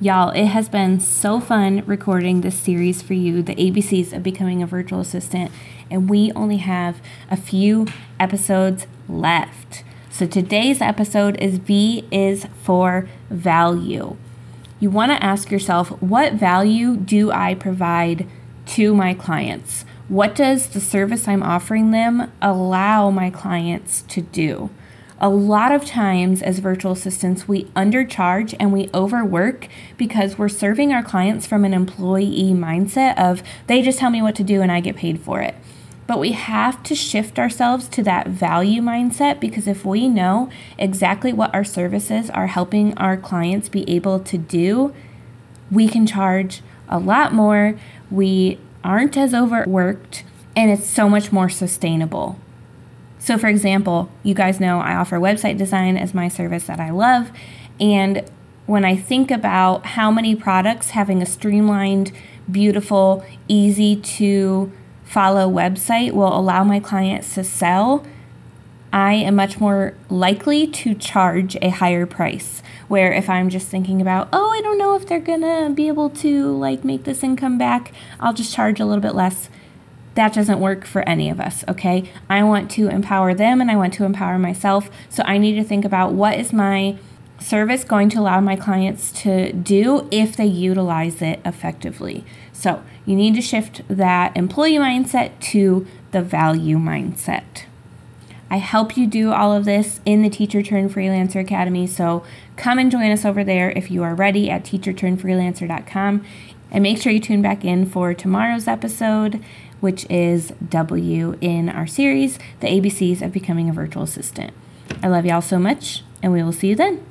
Y'all, it has been so fun recording this series for you, the ABCs of becoming a virtual assistant, and we only have a few episodes left. So today's episode is V is for value. You want to ask yourself, what value do I provide to my clients? What does the service I'm offering them allow my clients to do? A lot of times as virtual assistants, we undercharge and we overwork because we're serving our clients from an employee mindset of they just tell me what to do and I get paid for it. But we have to shift ourselves to that value mindset because if we know exactly what our services are helping our clients be able to do, we can charge a lot more. We aren't as overworked and it's so much more sustainable. So, for example, you guys know I offer website design as my service that I love. And when I think about how many products having a streamlined, beautiful, easy to follow website will allow my clients to sell, I am much more likely to charge a higher price. Where if I'm just thinking about, oh, I don't know if they're gonna be able to like make this income back, I'll just charge a little bit less that doesn't work for any of us, okay? I want to empower them and I want to empower myself. So I need to think about what is my service going to allow my clients to do if they utilize it effectively. So you need to shift that employee mindset to the value mindset. I help you do all of this in the Teacher Turned Freelancer Academy. So come and join us over there if you are ready at teacherturnedfreelancer.com. And make sure you tune back in for tomorrow's episode which is W in our series, The ABCs of Becoming a Virtual Assistant. I love y'all so much, and we will see you then.